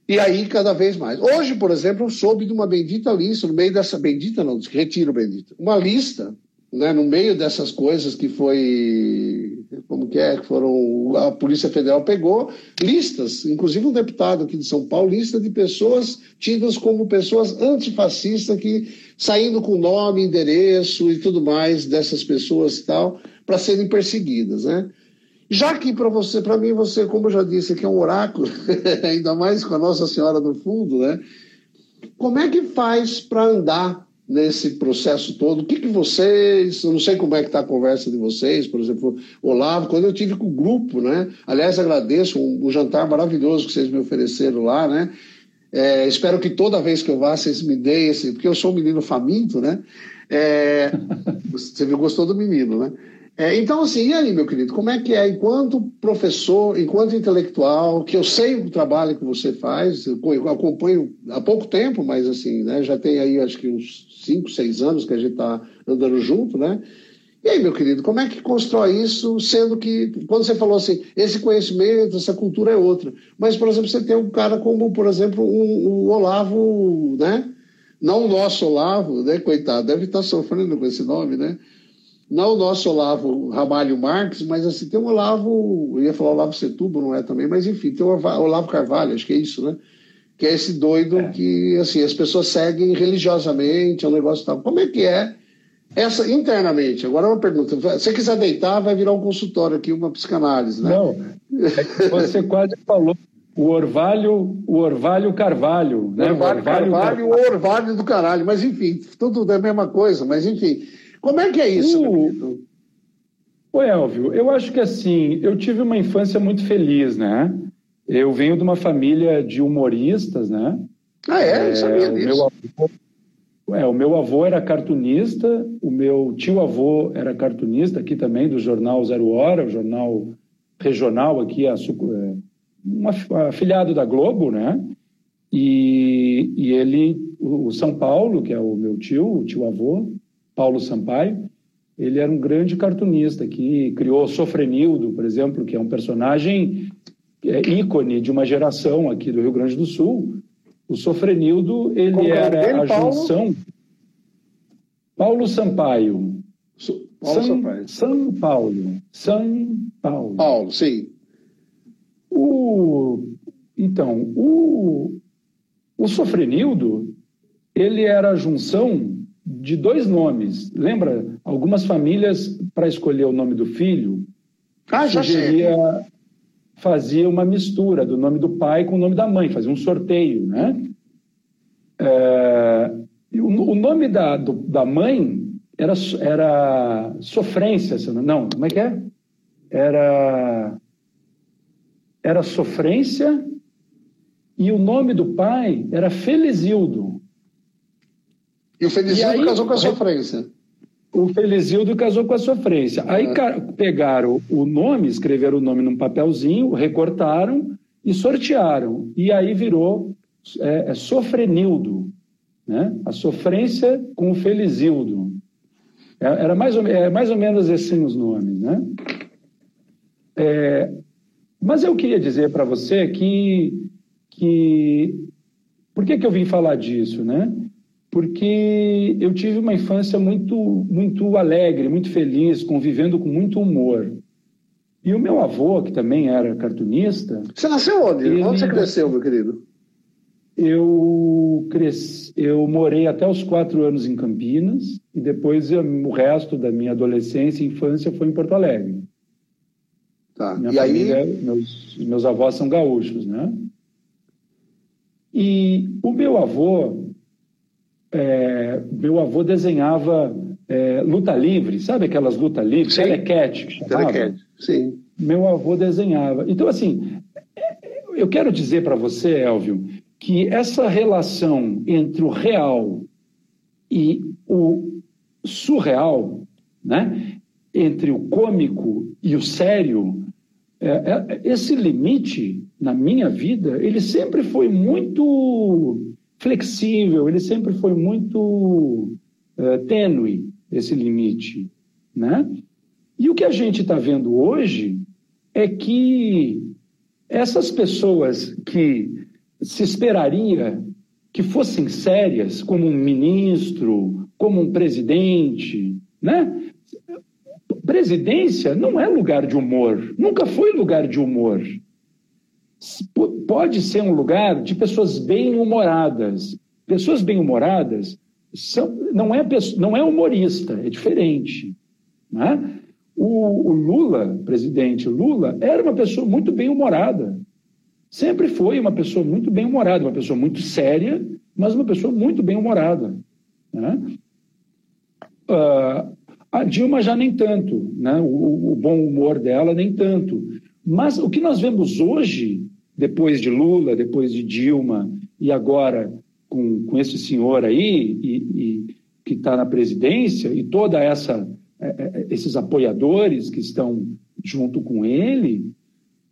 E aí, cada vez mais. Hoje, por exemplo, eu soube de uma bendita lista, no meio dessa bendita, não, retiro bendita, uma lista né, no meio dessas coisas que foi, como que é, que foram, a Polícia Federal pegou listas, inclusive um deputado aqui de São Paulo, lista de pessoas tidas como pessoas antifascistas que saindo com nome, endereço e tudo mais dessas pessoas e tal, para serem perseguidas, né? Já que para você, para mim, você, como eu já disse, que é um oráculo, ainda mais com a Nossa Senhora no fundo, né? Como é que faz para andar nesse processo todo? O que, que vocês, eu não sei como é que está a conversa de vocês, por exemplo, Olavo, quando eu tive com o grupo, né? Aliás, agradeço o um, um jantar maravilhoso que vocês me ofereceram lá, né? É, espero que toda vez que eu vá, vocês me deem esse, porque eu sou um menino faminto, né? É, você gostou do menino, né? É, então, assim, e aí, meu querido, como é que é, enquanto professor, enquanto intelectual, que eu sei o trabalho que você faz, eu acompanho há pouco tempo, mas assim, né, já tem aí acho que uns 5, 6 anos que a gente está andando junto, né? E aí, meu querido, como é que constrói isso, sendo que, quando você falou assim, esse conhecimento, essa cultura é outra. Mas, por exemplo, você tem um cara como, por exemplo, um, um Olavo, né? Não o nosso Olavo, né? Coitado, deve estar sofrendo com esse nome, né? Não o nosso Olavo Ramalho Marques, mas assim, tem um Olavo, eu ia falar Olavo Setúbal, não é também, mas enfim, tem o Olavo Carvalho, acho que é isso, né? Que é esse doido é. que, assim, as pessoas seguem religiosamente, é um negócio tal. Como é que é essa internamente? Agora uma pergunta. Se você quiser deitar, vai virar um consultório aqui, uma psicanálise, né? Não, é você quase falou o Orvalho, o Orvalho Carvalho, né? Orvalho, Orvalho Carvalho, o Orvalho do caralho, mas enfim, tudo é a mesma coisa, mas enfim. Como é que é isso, o... Ô, Elvio, eu acho que assim, eu tive uma infância muito feliz, né? Eu venho de uma família de humoristas, né? Ah, é? Eu sabia é, disso. Meu avô, é, o meu avô era cartunista, o meu tio-avô era cartunista aqui também, do jornal Zero Hora, o jornal regional aqui, a, é, um afiliado da Globo, né? E, e ele, o São Paulo, que é o meu tio, o tio-avô, Paulo Sampaio, ele era um grande cartunista que criou Sofrenildo, por exemplo, que é um personagem é, ícone de uma geração aqui do Rio Grande do Sul. O Sofrenildo, ele é era dele, a Paulo? junção... Paulo Sampaio. Paulo São, Sampaio. São Paulo. São Paulo. Paulo, sim. O, então, o, o Sofrenildo, ele era a junção de dois nomes. Lembra? Algumas famílias, para escolher o nome do filho, ah, sugeria, fazia uma mistura do nome do pai com o nome da mãe, fazia um sorteio, né? É, o, o, nome da, do, da mãe era, era sofrência, não, como é que é? Era, era sofrência e o nome do pai era Felizildo. E o Felizildo aí, casou com a sofrência. O Felizildo casou com a sofrência. Aí é. pegaram o nome, escreveram o nome num papelzinho, recortaram e sortearam. E aí virou é, é Sofrenildo, né? a sofrência com o Felizildo. É, era mais ou, é, mais ou menos assim os nomes. Né? É, mas eu queria dizer para você que, que. Por que, que eu vim falar disso? Né? Porque eu tive uma infância muito, muito alegre, muito feliz, convivendo com muito humor. E o meu avô, que também era cartunista. Você nasceu onde? Ele... Onde você cresceu, meu querido? Eu cresci, eu morei até os quatro anos em Campinas e depois eu, o resto da minha adolescência e infância foi em Porto Alegre. Tá. Minha e família, aí? Meus, meus avós são gaúchos, né? E o meu avô, é, meu avô desenhava é, luta livre, sabe aquelas luta livre? Sim. Telecat, que chamava. Telecat, sim. Meu avô desenhava. Então, assim, eu quero dizer para você, Elvio, que essa relação entre o real e o surreal, né? entre o cômico e o sério, é, é, esse limite na minha vida, ele sempre foi muito flexível, ele sempre foi muito uh, tênue, esse limite. Né? E o que a gente está vendo hoje é que essas pessoas que se esperaria que fossem sérias, como um ministro, como um presidente, né? Presidência não é lugar de humor, nunca foi lugar de humor pode ser um lugar de pessoas bem-humoradas. Pessoas bem-humoradas são, não, é, não é humorista, é diferente. Né? O, o Lula, presidente Lula, era uma pessoa muito bem-humorada. Sempre foi uma pessoa muito bem-humorada, uma pessoa muito séria, mas uma pessoa muito bem-humorada. Né? Uh, a Dilma já nem tanto, né? o, o bom humor dela nem tanto. Mas o que nós vemos hoje depois de Lula, depois de Dilma e agora com, com esse senhor aí e, e que está na presidência e toda essa é, é, esses apoiadores que estão junto com ele,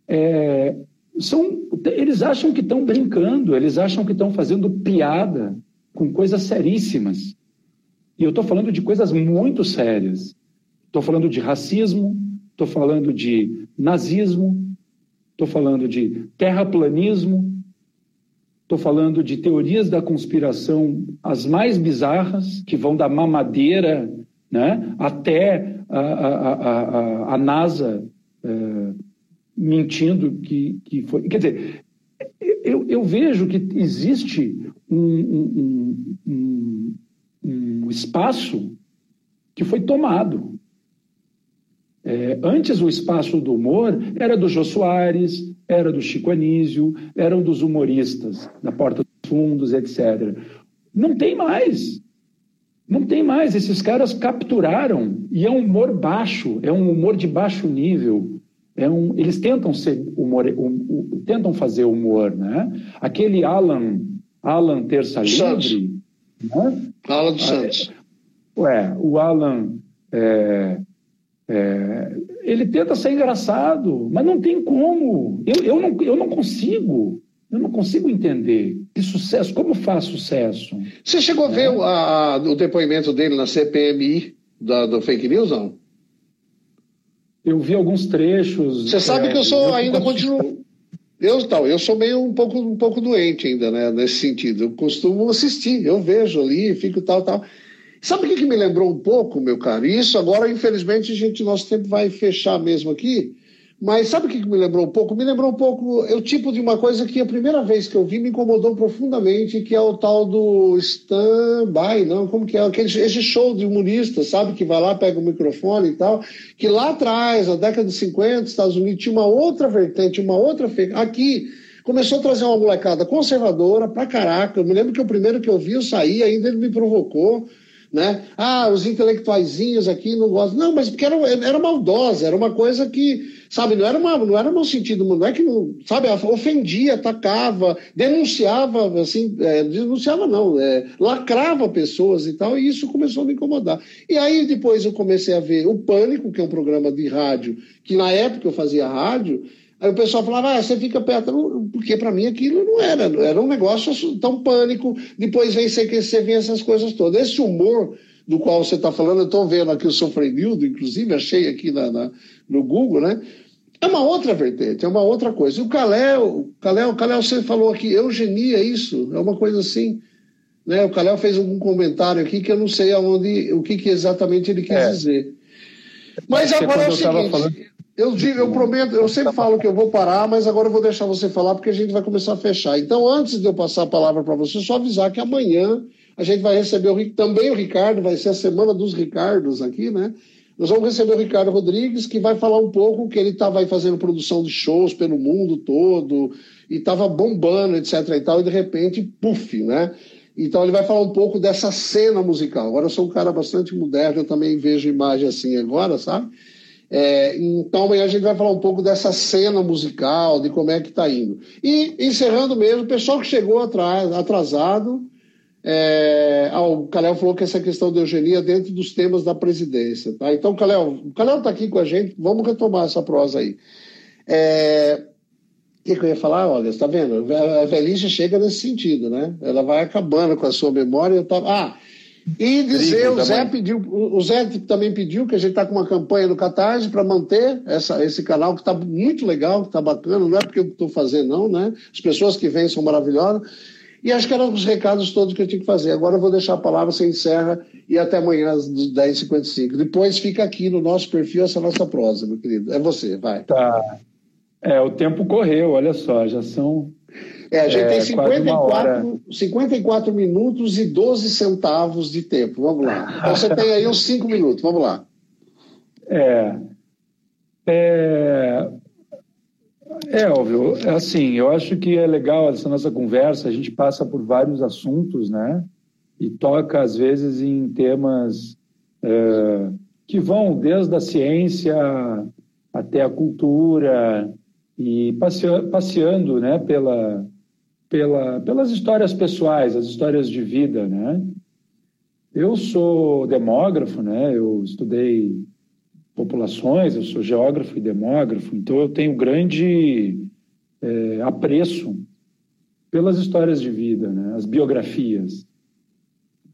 é, são, eles acham que estão brincando, eles acham que estão fazendo piada com coisas seríssimas. E eu estou falando de coisas muito sérias. Estou falando de racismo, estou falando de nazismo, estou falando de terraplanismo, estou falando de teorias da conspiração as mais bizarras, que vão da mamadeira né, até a, a, a, a NASA é, mentindo que, que foi. Quer dizer, eu, eu vejo que existe um, um, um, um espaço que foi tomado. É, antes, o espaço do humor era do Jô Soares, era do Chico Anísio, eram dos humoristas, da Porta dos Fundos, etc. Não tem mais. Não tem mais. Esses caras capturaram. E é um humor baixo, é um humor de baixo nível. É um, eles tentam ser humor, um, um, tentam fazer humor, né? Aquele Alan, Alan Terça Livre, né? Alan dos Santos. Ué, o Alan é, é, ele tenta ser engraçado, mas não tem como. Eu, eu, não, eu não consigo. Eu não consigo entender que sucesso, como faz sucesso. Você chegou a ver é. o, a, o depoimento dele na CPMI da, do fake news, não? Eu vi alguns trechos. Você sabe é, que eu sou eu ainda continuo. Eu, tal, eu sou meio um pouco, um pouco doente ainda, né, nesse sentido. Eu costumo assistir, eu vejo ali, fico tal, tal. Sabe o que, que me lembrou um pouco, meu caro? Isso agora, infelizmente, a gente, nosso tempo vai fechar mesmo aqui. Mas sabe o que, me lembrou um pouco? Me lembrou um pouco é o tipo de uma coisa que a primeira vez que eu vi me incomodou profundamente, que é o tal do stand-by, não? Como que é? Aquele, esse show de humorista, sabe? Que vai lá, pega o microfone e tal. Que lá atrás, na década de 50, Estados Unidos, tinha uma outra vertente, uma outra. Aqui, começou a trazer uma molecada conservadora pra caraca. Eu me lembro que o primeiro que eu vi, eu saí, ainda ele me provocou né? Ah, os intelectuaizinhos aqui não gostam. Não, mas porque era, era maldosa, era uma coisa que, sabe, não era, uma, não era no sentido, não é que, não, sabe, ofendia, atacava, denunciava, assim, é, denunciava não, é, lacrava pessoas e tal, e isso começou a me incomodar. E aí depois eu comecei a ver o Pânico, que é um programa de rádio, que na época eu fazia rádio, Aí o pessoal falava, ah, você fica perto, porque para mim aquilo não era, era um negócio tão pânico. Depois vem CQC, vem essas coisas todas. Esse humor do qual você está falando, eu estou vendo aqui o Sofrenildo, inclusive, achei aqui na, na, no Google, né? É uma outra vertente, é uma outra coisa. E o Caléu, Caléu, Caléu, você falou aqui, eugenia, é isso, é uma coisa assim. Né? O Caléu fez algum comentário aqui que eu não sei aonde, o que, que exatamente ele quis é. dizer. Mas agora é o seguinte. Falando eu, digo, eu prometo, eu sempre falo que eu vou parar, mas agora eu vou deixar você falar porque a gente vai começar a fechar. Então, antes de eu passar a palavra para você, só avisar que amanhã a gente vai receber o, também o Ricardo, vai ser a semana dos Ricardos aqui, né? Nós vamos receber o Ricardo Rodrigues, que vai falar um pouco que ele estava tá, fazendo produção de shows pelo mundo todo e estava bombando, etc. e tal, e de repente, puf, né? Então ele vai falar um pouco dessa cena musical. Agora eu sou um cara bastante moderno, eu também vejo imagem assim agora, sabe? É, então amanhã a gente vai falar um pouco dessa cena musical, de como é que está indo. E encerrando mesmo, o pessoal que chegou atrás, atrasado, é, ah, o Calel falou que essa questão de eugenia é dentro dos temas da presidência. Tá? Então, Calel, o Calel está aqui com a gente, vamos retomar essa prosa aí. É, o que, que, eu ia falar? Olha, está vendo? A velhice chega nesse sentido, né? Ela vai acabando com a sua memória. Tava... Ah, e dizer, o Zé, pediu, o Zé também pediu que a gente está com uma campanha no Catarse para manter essa, esse canal que está muito legal, que está bacana, não é porque eu estou fazendo, não, né? As pessoas que vêm são maravilhosas. E acho que eram os recados todos que eu tinha que fazer. Agora eu vou deixar a palavra, você encerra e até amanhã às 10h55. Depois fica aqui no nosso perfil essa nossa prosa, meu querido. É você, vai. Tá. É, o tempo correu, olha só, já são é, a gente é, tem 54, 54 minutos e 12 centavos de tempo. Vamos lá. Então você tem aí uns 5 minutos. Vamos lá. É. É, é óbvio. É assim, eu acho que é legal essa nossa conversa. A gente passa por vários assuntos, né? E toca, às vezes, em temas é, que vão desde a ciência até a cultura e passeando né, pela, pela, pelas histórias pessoais, as histórias de vida, né? Eu sou demógrafo, né? Eu estudei populações, eu sou geógrafo e demógrafo, então eu tenho grande é, apreço pelas histórias de vida, né? As biografias,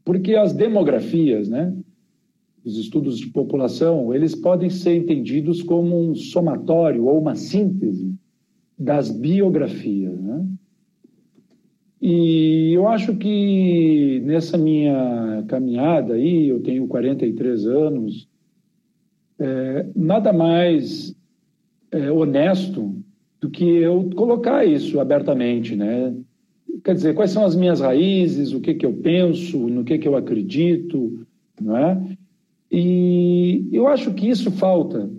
porque as demografias, né? Os estudos de população, eles podem ser entendidos como um somatório ou uma síntese das biografias, né? E eu acho que nessa minha caminhada aí, eu tenho 43 anos, é, nada mais é, honesto do que eu colocar isso abertamente, né? Quer dizer, quais são as minhas raízes, o que que eu penso, no que que eu acredito, não é? E eu acho que isso falta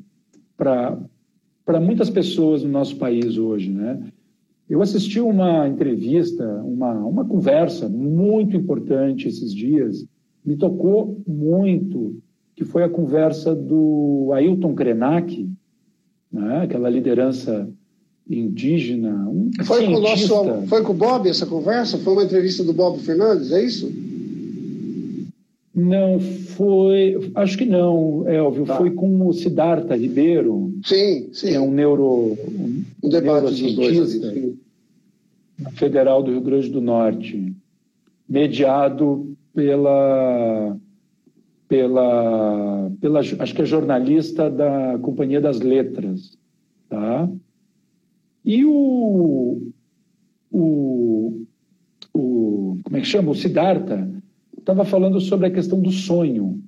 para muitas pessoas no nosso país hoje, né? Eu assisti uma entrevista, uma, uma conversa muito importante esses dias, me tocou muito, que foi a conversa do Ailton Krenak, né? aquela liderança indígena, um foi com, o nosso, foi com o Bob essa conversa? Foi uma entrevista do Bob Fernandes, é isso? Não, foi. Acho que não, Elvio. Tá. Foi com o Siddhartha Ribeiro. Sim, sim. Que é um neuro. Um, um debate dos dois ali, Federal do Rio Grande do Norte, mediado pela, pela, pela acho que é jornalista da Companhia das Letras, tá? E o, o, o como é que chama? O Siddhartha estava falando sobre a questão do sonho,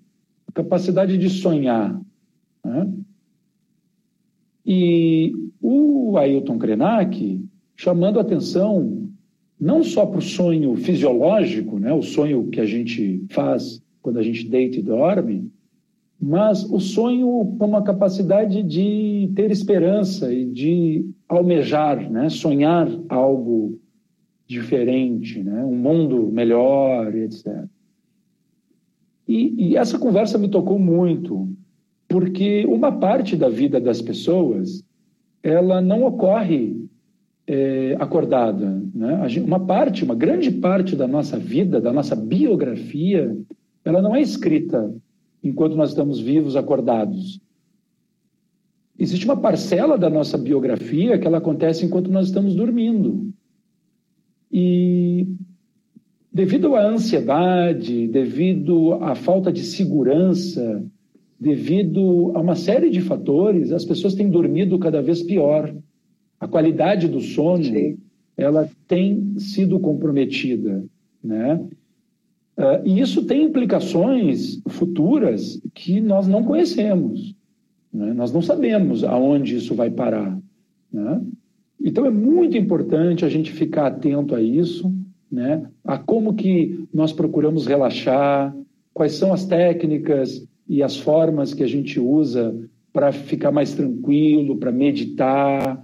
a capacidade de sonhar. Né? E o Ailton Krenak chamando atenção não só para o sonho fisiológico, né, o sonho que a gente faz quando a gente deita e dorme, mas o sonho como a capacidade de ter esperança e de almejar, né, sonhar algo diferente, né, um mundo melhor, etc. E, e essa conversa me tocou muito, porque uma parte da vida das pessoas ela não ocorre é, acordada. Né? Uma parte, uma grande parte da nossa vida, da nossa biografia, ela não é escrita enquanto nós estamos vivos, acordados. Existe uma parcela da nossa biografia que ela acontece enquanto nós estamos dormindo. E devido à ansiedade, devido à falta de segurança, devido a uma série de fatores, as pessoas têm dormido cada vez pior a qualidade do sono Sim. ela tem sido comprometida, né? Uh, e isso tem implicações futuras que nós não conhecemos, né? nós não sabemos aonde isso vai parar. Né? Então é muito importante a gente ficar atento a isso, né? a como que nós procuramos relaxar, quais são as técnicas e as formas que a gente usa para ficar mais tranquilo, para meditar,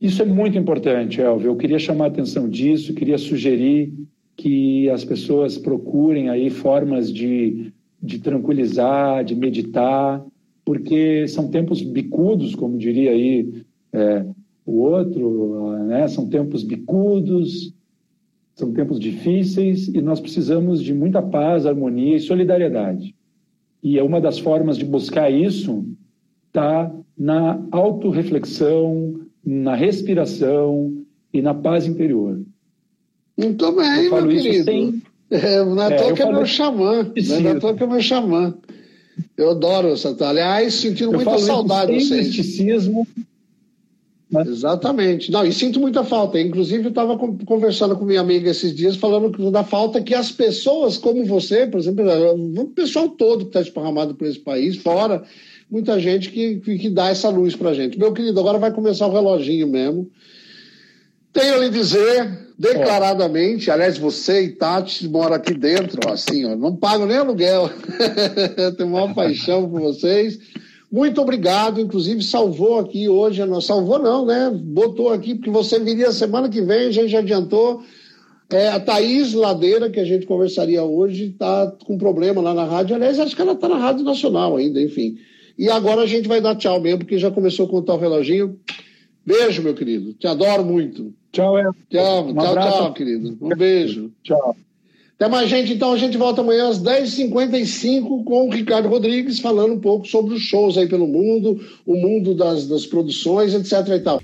isso é muito importante, Elvio. Eu queria chamar a atenção disso, queria sugerir que as pessoas procurem aí formas de, de tranquilizar, de meditar, porque são tempos bicudos, como diria aí é, o outro, né? são tempos bicudos, são tempos difíceis e nós precisamos de muita paz, harmonia e solidariedade. E é uma das formas de buscar isso está na autorreflexão, na respiração e na paz interior. Muito bem, meu querido. Sem... É, o Natal é, que é meu xamã. Né? Natal que é meu xamã. Eu adoro essa. Aliás, sentindo eu muita saudade de vocês. misticismo. Né? Exatamente. Não, e sinto muita falta. Inclusive, eu estava conversando com minha amiga esses dias, falando da falta que as pessoas como você, por exemplo, o pessoal todo que está esparramado por esse país, fora, muita gente que, que, dá essa luz para gente. Meu querido, agora vai começar o reloginho mesmo. Tenho a lhe dizer, declaradamente, aliás, você e Tati moram aqui dentro, assim, ó, não pago nem aluguel. Tenho maior paixão por vocês. Muito obrigado, inclusive salvou aqui hoje, não salvou não, né? Botou aqui, porque você viria semana que vem, a gente já adiantou. É, a Thaís Ladeira, que a gente conversaria hoje, está com problema lá na rádio. Aliás, acho que ela está na Rádio Nacional ainda, enfim. E agora a gente vai dar tchau mesmo, porque já começou a contar o reloginho. Beijo, meu querido. Te adoro muito. Tchau, é. Tchau, um tchau, tchau, querido. Um beijo. Tchau. Até mais, gente. Então a gente volta amanhã às 10h55 com o Ricardo Rodrigues falando um pouco sobre os shows aí pelo mundo, o mundo das, das produções, etc. e tal.